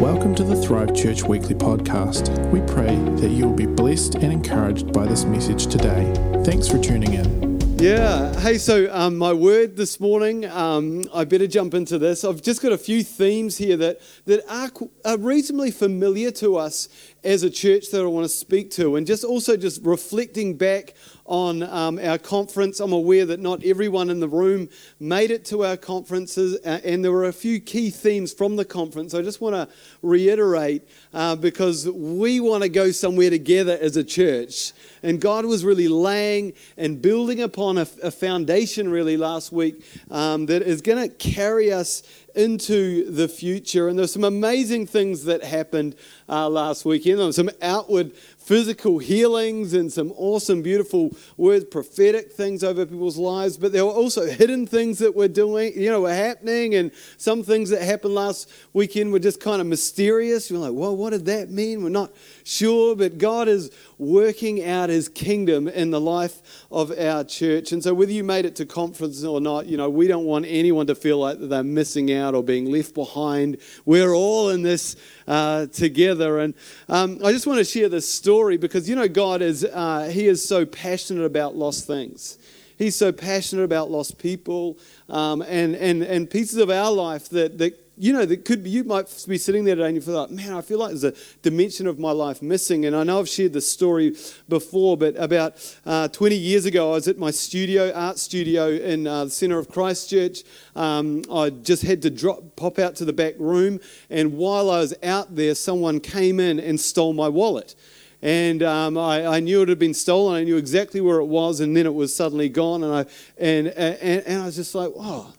Welcome to the Thrive Church Weekly Podcast. We pray that you will be blessed and encouraged by this message today. Thanks for tuning in. Yeah. Hey, so um, my word this morning, um, I better jump into this. I've just got a few themes here that, that are, are reasonably familiar to us as a church that I want to speak to, and just also just reflecting back on um, our conference. I'm aware that not everyone in the room made it to our conferences, uh, and there were a few key themes from the conference. I just want to reiterate uh, because we want to go somewhere together as a church. And God was really laying and building upon a, a foundation, really, last week um, that is going to carry us into the future. And there's some amazing things that happened uh, last weekend. There some outward physical healings and some awesome, beautiful words, prophetic things over people's lives. But there were also hidden things that were doing, you know, were happening. And some things that happened last weekend were just kind of mysterious. You're like, well, what did that mean? We're not sure. But God is working out his kingdom in the life of our church. And so whether you made it to conference or not, you know, we don't want anyone to feel like they're missing out or being left behind. We're all in this uh, together. And um, I just want to share this story because, you know, God is, uh, He is so passionate about lost things. He's so passionate about lost people um, and, and, and pieces of our life that, that you know, that could be, you might be sitting there today and you feel like, man, I feel like there's a dimension of my life missing. And I know I've shared this story before, but about uh, 20 years ago, I was at my studio, art studio in uh, the centre of Christchurch. Um, I just had to drop, pop out to the back room, and while I was out there, someone came in and stole my wallet. And um, I, I, knew it had been stolen. I knew exactly where it was, and then it was suddenly gone. And I and and, and I was just like, "Wow,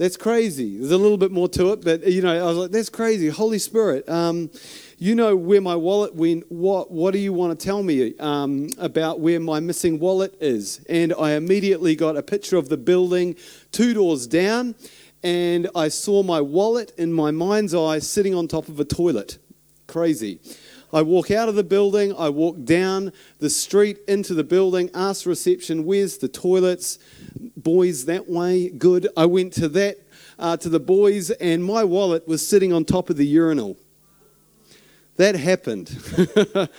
that's crazy. There's a little bit more to it, but you know, I was like, that's crazy. Holy Spirit, um, you know where my wallet went. What what do you want to tell me um, about where my missing wallet is? And I immediately got a picture of the building two doors down, and I saw my wallet in my mind's eye sitting on top of a toilet. Crazy. I walk out of the building, I walk down the street into the building, ask reception, where's the toilets? Boys, that way, good. I went to that, uh, to the boys, and my wallet was sitting on top of the urinal. That happened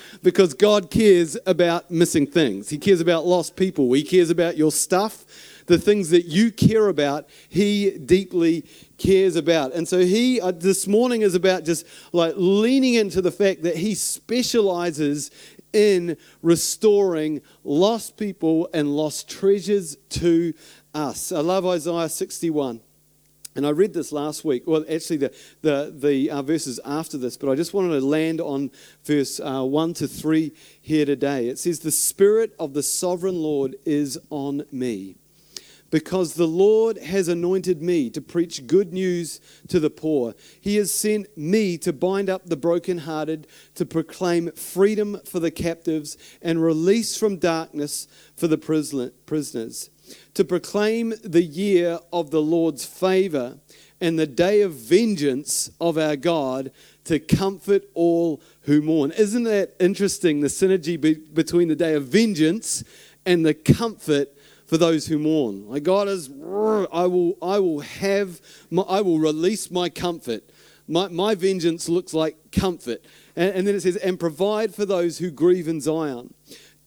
because God cares about missing things. He cares about lost people. He cares about your stuff the things that you care about, He deeply cares about. And so He, uh, this morning, is about just like leaning into the fact that He specializes in restoring lost people and lost treasures to us. I love Isaiah 61. And I read this last week, well, actually, the, the, the uh, verses after this, but I just wanted to land on verse uh, 1 to 3 here today. It says, The Spirit of the sovereign Lord is on me because the Lord has anointed me to preach good news to the poor. He has sent me to bind up the brokenhearted, to proclaim freedom for the captives, and release from darkness for the prisoners, to proclaim the year of the Lord's favor and the day of vengeance of our God to comfort all who mourn. Isn't that interesting, the synergy be- between the day of vengeance and the comfort for those who mourn. Like God is, I will, I will have, my, I will release my comfort. My, my vengeance looks like comfort. And, and then it says, and provide for those who grieve in Zion.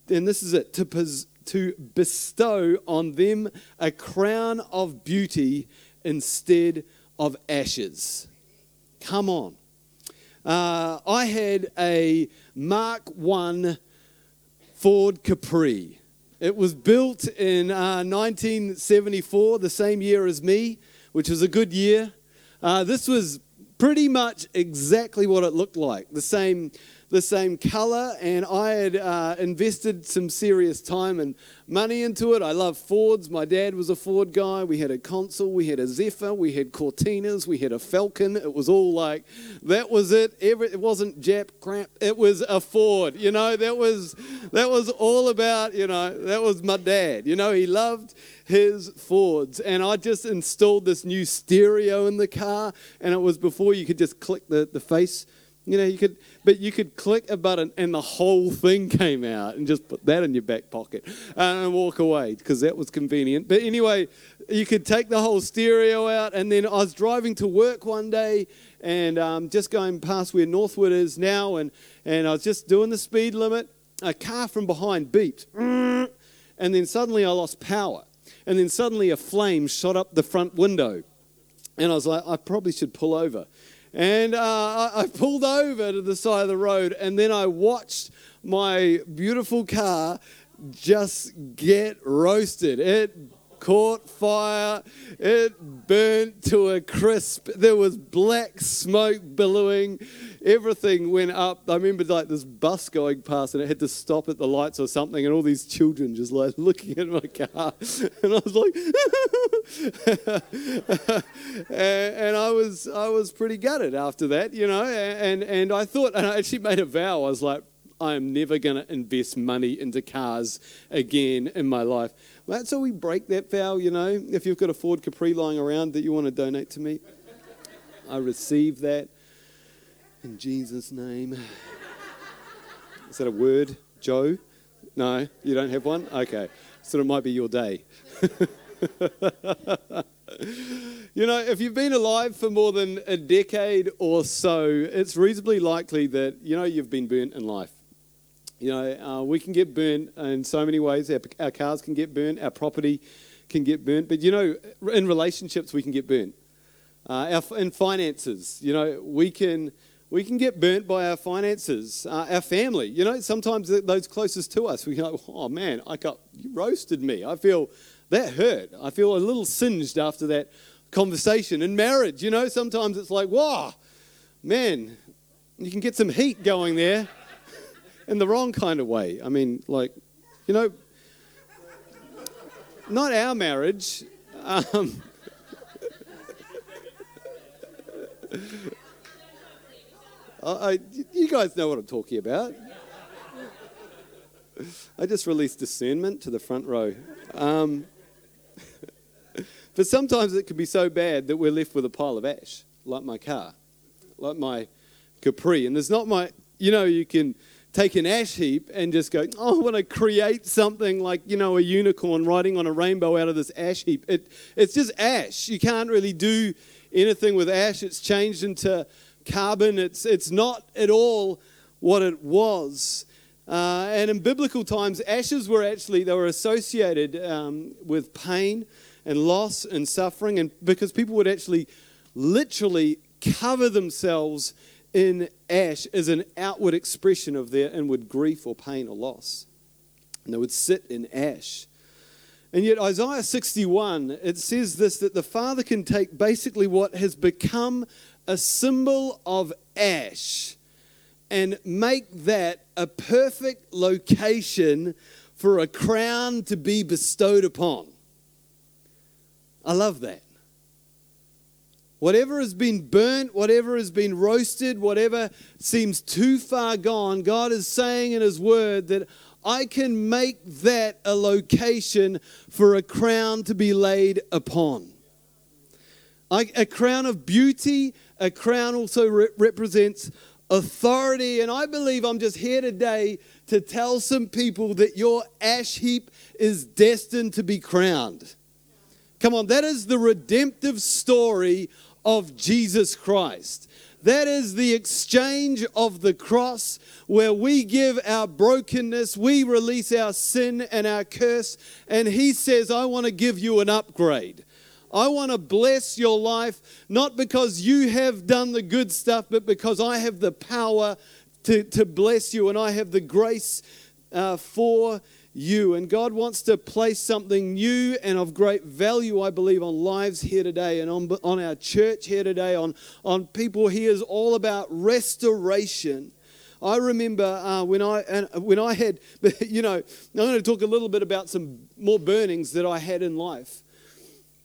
And this is it, to, pos, to bestow on them a crown of beauty instead of ashes. Come on. Uh, I had a Mark 1 Ford Capri. It was built in uh, 1974, the same year as me, which was a good year. Uh, this was pretty much exactly what it looked like the same the same color, and I had uh, invested some serious time and money into it. I love Fords. My dad was a Ford guy. We had a Consul, we had a Zephyr, we had Cortinas, we had a Falcon. It was all like that was it. Every, it wasn't Jap crap. It was a Ford. You know that was that was all about. You know that was my dad. You know he loved his Fords, and I just installed this new stereo in the car, and it was before you could just click the the face You know, you could, but you could click a button and the whole thing came out and just put that in your back pocket uh, and walk away because that was convenient. But anyway, you could take the whole stereo out. And then I was driving to work one day and um, just going past where Northwood is now, and, and I was just doing the speed limit. A car from behind beeped, and then suddenly I lost power. And then suddenly a flame shot up the front window. And I was like, I probably should pull over. And uh, I, I pulled over to the side of the road, and then I watched my beautiful car just get roasted. It caught fire. It burnt to a crisp. There was black smoke billowing. Everything went up. I remember like this bus going past and it had to stop at the lights or something, and all these children just like looking at my car. And I was like, and, I was I was pretty gutted after that, you know. And and I thought, and I actually made a vow. I was like, I am never going to invest money into cars again in my life. That's how we break that vow, you know. If you've got a Ford Capri lying around that you want to donate to me, I receive that in Jesus' name. Is that a word, Joe? No, you don't have one? Okay. So it might be your day. you know, if you've been alive for more than a decade or so, it's reasonably likely that, you know, you've been burnt in life. You know, uh, we can get burnt in so many ways. Our, our, cars can get burnt, our property can get burnt. But, you know, in relationships, we can get burnt. Uh, our, in finances, you know, we can, we can get burnt by our finances. Uh, our family, you know, sometimes those closest to us, we go, oh man, I got, you roasted me. I feel that hurt. I feel a little singed after that conversation. In marriage, you know, sometimes it's like, wow, man, you can get some heat going there in the wrong kind of way. I mean, like, you know, not our marriage. Um, I, you guys know what I'm talking about. I just released discernment to the front row. Um, but sometimes it can be so bad that we're left with a pile of ash, like my car, like my Capri. And there's not my, you know, you can take an ash heap and just go, oh, I want to create something like, you know, a unicorn riding on a rainbow out of this ash heap. It, it's just ash. You can't really do anything with ash. It's changed into carbon. It's, it's not at all what it was. Uh, and in biblical times, ashes were actually, they were associated um, with pain and loss and suffering, and because people would actually literally cover themselves in ash is an outward expression of their inward grief or pain or loss. And they would sit in ash. And yet, Isaiah 61, it says this that the Father can take basically what has become a symbol of ash and make that a perfect location for a crown to be bestowed upon. I love that. Whatever has been burnt, whatever has been roasted, whatever seems too far gone, God is saying in His Word that I can make that a location for a crown to be laid upon. I, a crown of beauty, a crown also re- represents authority. And I believe I'm just here today to tell some people that your ash heap is destined to be crowned. Come on, that is the redemptive story of Jesus Christ. That is the exchange of the cross where we give our brokenness, we release our sin and our curse, and He says, I want to give you an upgrade. I want to bless your life, not because you have done the good stuff, but because I have the power to, to bless you and I have the grace uh, for you. And God wants to place something new and of great value, I believe, on lives here today and on, on our church here today, on, on people here is all about restoration. I remember uh, when I and when I had, you know, I'm going to talk a little bit about some more burnings that I had in life.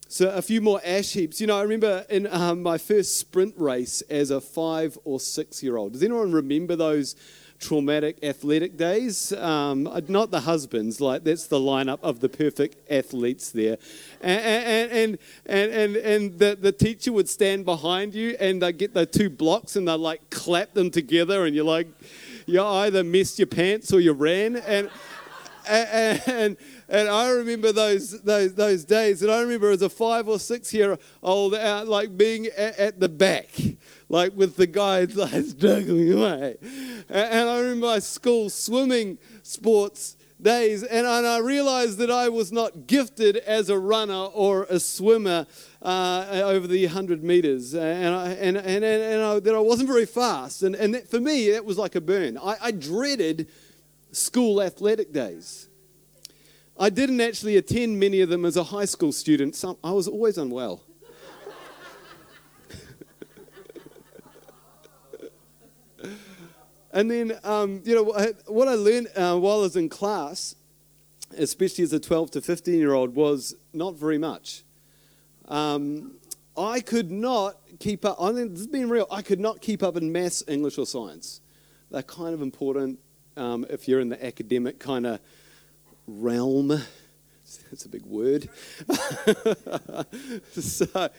So a few more ash heaps. You know, I remember in um, my first sprint race as a five or six year old. Does anyone remember those traumatic athletic days. Um, not the husbands, like that's the lineup of the perfect athletes there. And, and, and, and, and, and the, the teacher would stand behind you and they get the two blocks and they like clap them together and you're like, you either missed your pants or you ran. And, and, and, and I remember those, those, those days. And I remember as a five or six year old out, like being at, at the back, like with the guys like struggling away. And, and I remember my school swimming sports days, and, and I realized that I was not gifted as a runner or a swimmer uh, over the 100 meters, and, I, and, and, and I, that I wasn't very fast. And, and that, for me, that was like a burn. I, I dreaded school athletic days. I didn't actually attend many of them as a high school student. Some, I was always unwell. and then, um, you know, what I learned uh, while I was in class, especially as a 12 to 15 year old, was not very much. Um, I could not keep up, I think this has been real, I could not keep up in maths, English, or science. They're kind of important um, if you're in the academic kind of realm. That's a big word. so,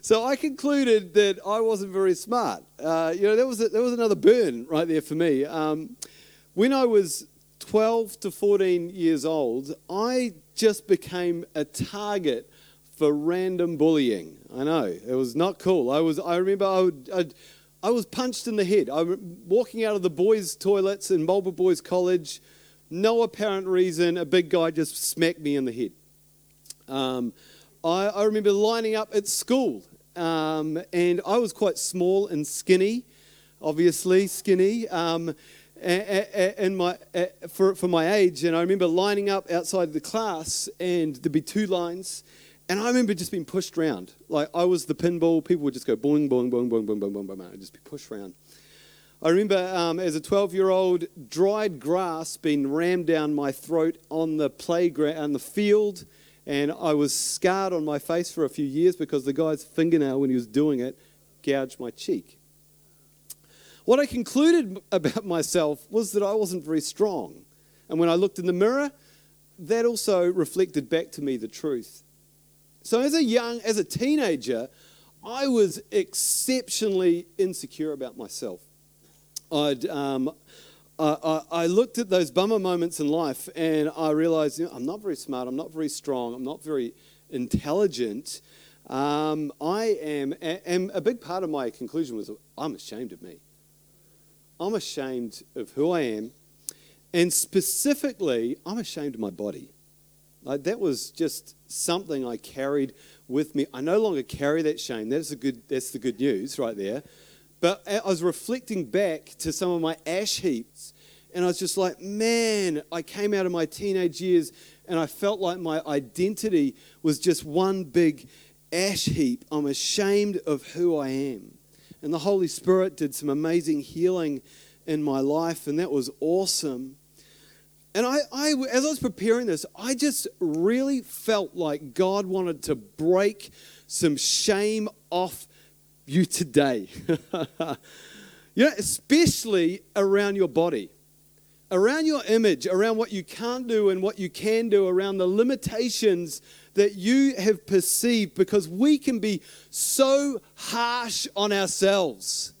so I concluded that I wasn't very smart. Uh, you know, there was, a, there was another burn right there for me. Um, when I was 12 to 14 years old, I just became a target for random bullying. I know, it was not cool. I, was, I remember I would, I'd, I was punched in the head. I was walking out of the boys' toilets in Marlborough Boys College, no apparent reason. A big guy just smacked me in the head. Um, I, I, remember lining up at school, um, and I was quite small and skinny, obviously skinny. Um, and my, for, for my age, and I remember lining up outside the class, and there'd be two lines, and I remember just being pushed around. Like I was the pinball, people would just go boing, boing, boing, boing, boing, boing, boing, boing, boing, just be pushed around. I remember um, as a 12 year old, dried grass being rammed down my throat on the playground, on the field, and I was scarred on my face for a few years because the guy's fingernail, when he was doing it, gouged my cheek. What I concluded about myself was that I wasn't very strong. And when I looked in the mirror, that also reflected back to me the truth. So as a young, as a teenager, I was exceptionally insecure about myself. I'd, um, I, I, looked at those bummer moments in life and I realized you know, I'm not very smart, I'm not very strong, I'm not very intelligent. Um, I am, and a big part of my conclusion was I'm ashamed of me. I'm ashamed of who I am, and specifically, I'm ashamed of my body. Like that was just something I carried with me. I no longer carry that shame. That's the good. That's the good news right there. But I was reflecting back to some of my ash heaps, and I was just like, man, I came out of my teenage years, and I felt like my identity was just one big ash heap. I'm ashamed of who I am. And the Holy Spirit did some amazing healing in my life, and that was awesome. And I, I, as I was preparing this, I just really felt like God wanted to break some shame off you today. you know, especially around your body, around your image, around what you can't do and what you can do, around the limitations that you have perceived, because we can be so harsh on ourselves.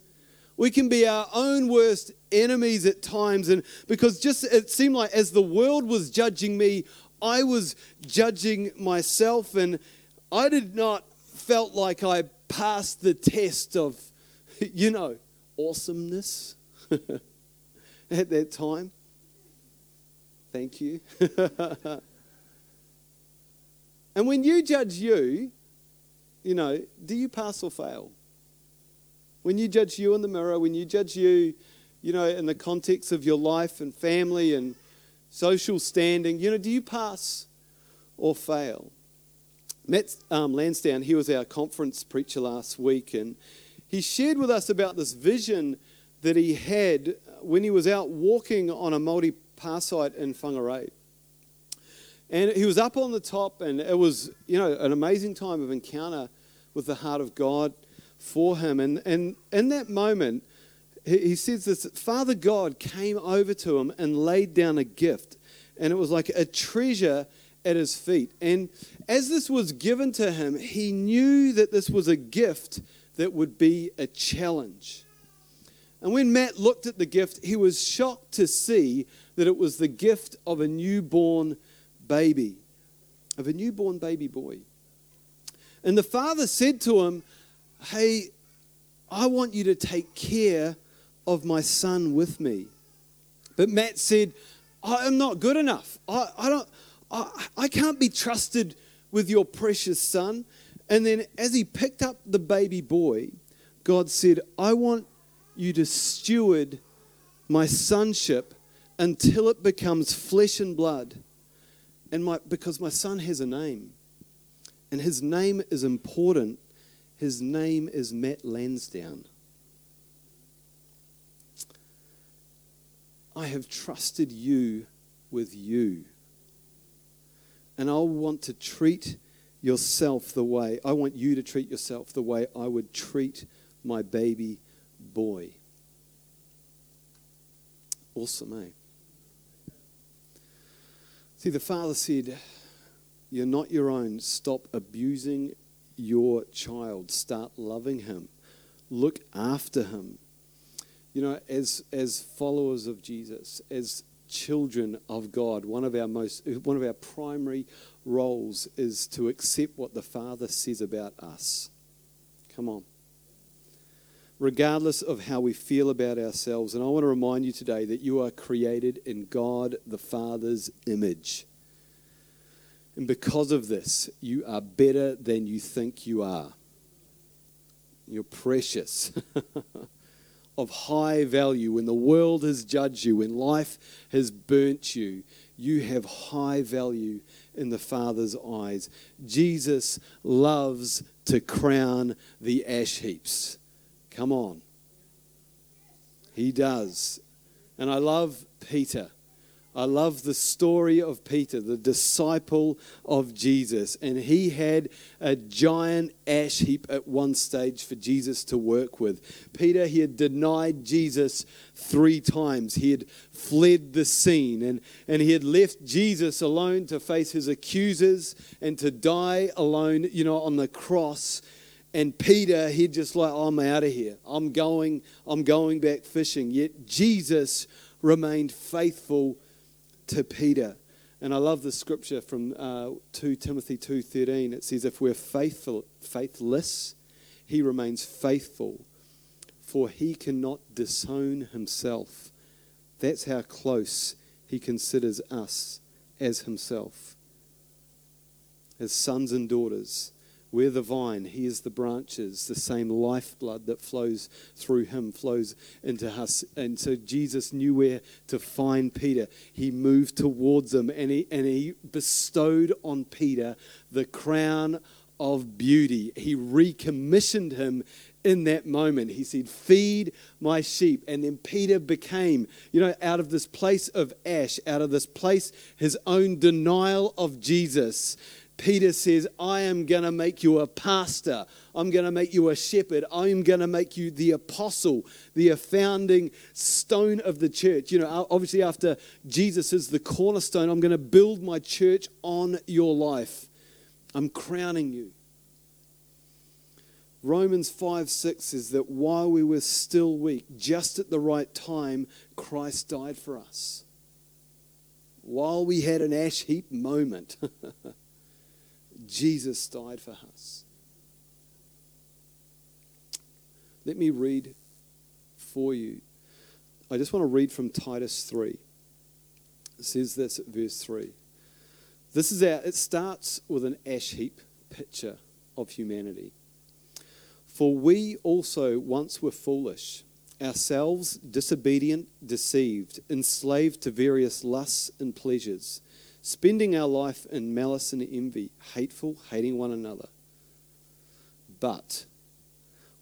We can be our own worst enemies at times. And because just it seemed like as the world was judging me, I was judging myself. And I did not felt like I passed the test of, you know, awesomeness at that time. Thank you. and when you judge you, you know, do you pass or fail? When you judge you in the mirror, when you judge you, you know, in the context of your life and family and social standing, you know, do you pass or fail? Matt um, Lansdowne, he was our conference preacher last week, and he shared with us about this vision that he had when he was out walking on a Māori pa site in Whangarei. And he was up on the top, and it was, you know, an amazing time of encounter with the heart of God for him. And, and in that moment, he says this Father God came over to him and laid down a gift, and it was like a treasure at his feet. And as this was given to him, he knew that this was a gift that would be a challenge. And when Matt looked at the gift, he was shocked to see that it was the gift of a newborn baby, of a newborn baby boy. And the father said to him, Hey, I want you to take care of my son with me. But Matt said, I am not good enough. I, I don't I, I can't be trusted with your precious son. And then as he picked up the baby boy, God said, I want you to steward my sonship until it becomes flesh and blood. And my, because my son has a name, and his name is important. His name is Matt Lansdowne. I have trusted you with you. And I want to treat yourself the way, I want you to treat yourself the way I would treat my baby boy. Awesome, eh? See, the father said, You're not your own. Stop abusing your child. Start loving him. Look after him. You know, as, as followers of Jesus, as children of God, one of our most one of our primary roles is to accept what the Father says about us. Come on. Regardless of how we feel about ourselves. And I want to remind you today that you are created in God the Father's image. And because of this, you are better than you think you are. You're precious. of high value, when the world has judged you, when life has burnt you, you have high value in the Father's eyes. Jesus loves to crown the ash heaps. Come on. He does. And I love Peter. I love the story of Peter, the disciple of Jesus. And he had a giant ash heap at one stage for Jesus to work with. Peter, he had denied Jesus three times. He had fled the scene and, and he had left Jesus alone to face his accusers and to die alone, you know, on the cross. And Peter, he'd just like, oh, I'm out of here. I'm going, I'm going back fishing. Yet Jesus remained faithful to Peter. And I love the scripture from uh, 2 Timothy 2.13. It says, if we're faithful, faithless, he remains faithful, for he cannot disown himself. That's how close he considers us as himself, as sons and daughters. We're the vine, He is the branches. The same lifeblood that flows through Him flows into us. And so Jesus knew where to find Peter. He moved towards him and He, and he bestowed on Peter the crown of beauty. He recommissioned him in that moment. He said, Feed my sheep. And then Peter became, you know, out of this place of ash, out of this place, his own denial of Jesus Peter says, I am going to make you a pastor. I'm going to make you a shepherd. I'm going to make you the apostle, the founding stone of the church. You know, obviously, after Jesus is the cornerstone, I'm going to build my church on your life. I'm crowning you. Romans 5 6 says that while we were still weak, just at the right time, Christ died for us. While we had an ash heap moment. Jesus died for us. Let me read for you. I just want to read from Titus 3. It says this at verse 3. This is our, it starts with an ash heap picture of humanity. For we also once were foolish, ourselves disobedient, deceived, enslaved to various lusts and pleasures spending our life in malice and envy, hateful, hating one another. But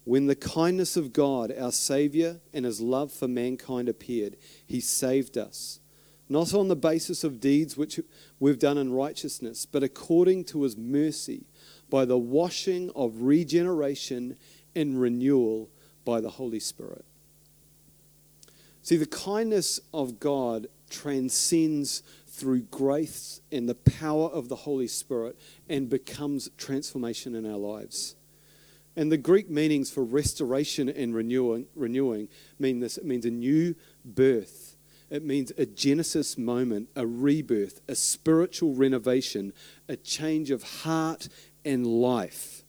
when the kindness of God, our Savior, and His love for mankind appeared, He saved us, not on the basis of deeds which we've done in righteousness, but according to His mercy, by the washing of regeneration and renewal by the Holy Spirit. See, the kindness of God transcends through grace and the power of the Holy Spirit and becomes transformation in our lives. And the Greek meanings for restoration and renewing, renewing mean this it means a new birth. It means a Genesis moment, a rebirth, a spiritual renovation, a change of heart and life.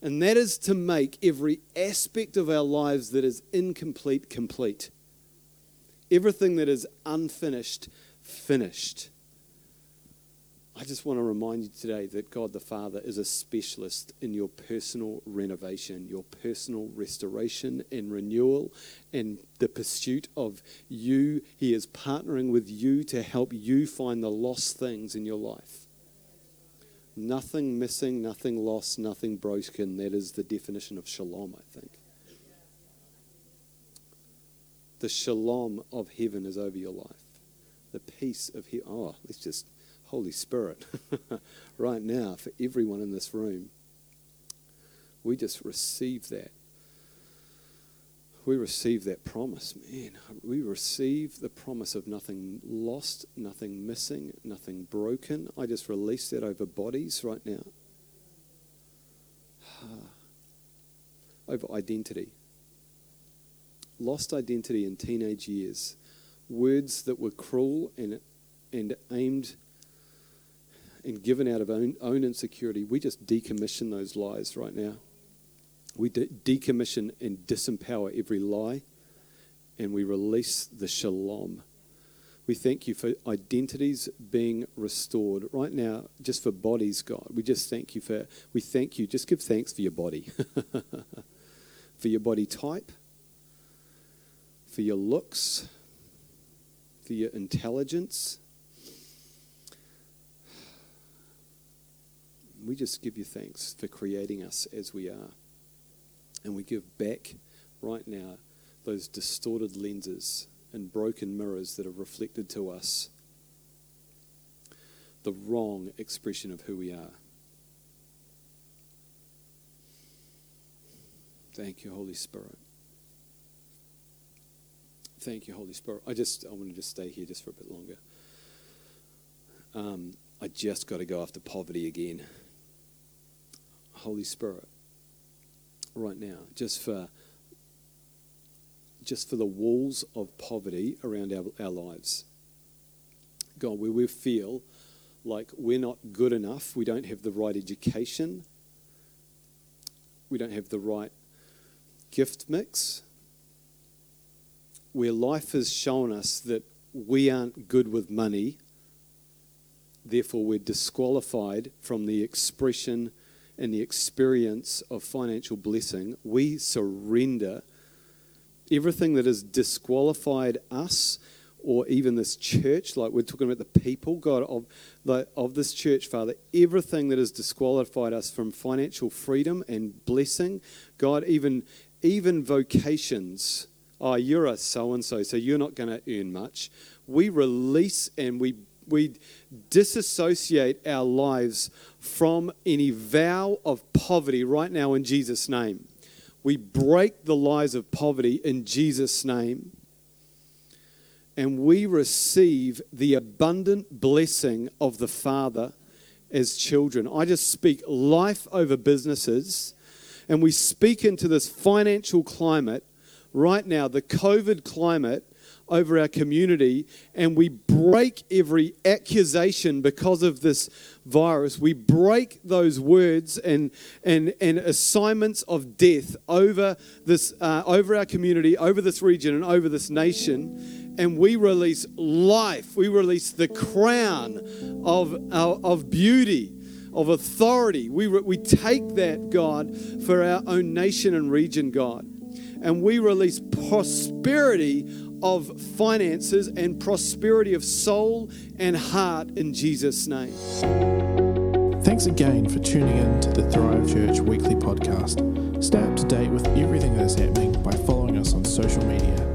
And that is to make every aspect of our lives that is incomplete complete. Everything that is unfinished, finished. I just want to remind you today that God the Father is a specialist in your personal renovation, your personal restoration and renewal, and the pursuit of you. He is partnering with you to help you find the lost things in your life. Nothing missing, nothing lost, nothing broken. That is the definition of shalom, I think. The shalom of heaven is over your life. The peace of heaven. Oh, let's just Holy Spirit, right now, for everyone in this room, we just receive that. We receive that promise, man. We receive the promise of nothing lost, nothing missing, nothing broken. I just release that over bodies right now. over identity. Lost identity in teenage years. Words that were cruel and, and aimed and given out of own, own insecurity, we just decommission those lies right now. We de- decommission and disempower every lie, and we release the shalom. We thank you for identities being restored right now, just for bodies, God. We just thank you for, we thank you. Just give thanks for your body, for your body type, for your looks, your intelligence, we just give you thanks for creating us as we are. And we give back right now those distorted lenses and broken mirrors that have reflected to us the wrong expression of who we are. Thank you, Holy Spirit. Thank you, Holy Spirit. I just I want to just stay here just for a bit longer. Um, I just got to go after poverty again. Holy Spirit right now, just for just for the walls of poverty around our, our lives. God, where we feel like we're not good enough, we don't have the right education, we don't have the right gift mix, where life has shown us that we aren't good with money, therefore we're disqualified from the expression and the experience of financial blessing, we surrender everything that has disqualified us or even this church, like we're talking about the people, God, of, the, of this church, Father, everything that has disqualified us from financial freedom and blessing, God, even, even vocations. Oh, you're a so and so, so you're not going to earn much. We release and we we disassociate our lives from any vow of poverty right now in Jesus' name. We break the lies of poverty in Jesus' name. And we receive the abundant blessing of the Father as children. I just speak life over businesses, and we speak into this financial climate right now, the COVID climate over our community and we break every accusation because of this virus. We break those words and, and, and assignments of death over, this, uh, over our community, over this region, and over this nation. And we release life. We release the crown of, of, of beauty of authority. We, we take that, God, for our own nation and region, God. And we release prosperity of finances and prosperity of soul and heart in Jesus' name. Thanks again for tuning in to the Thrive Church weekly podcast. Stay up to date with everything that is happening by following us on social media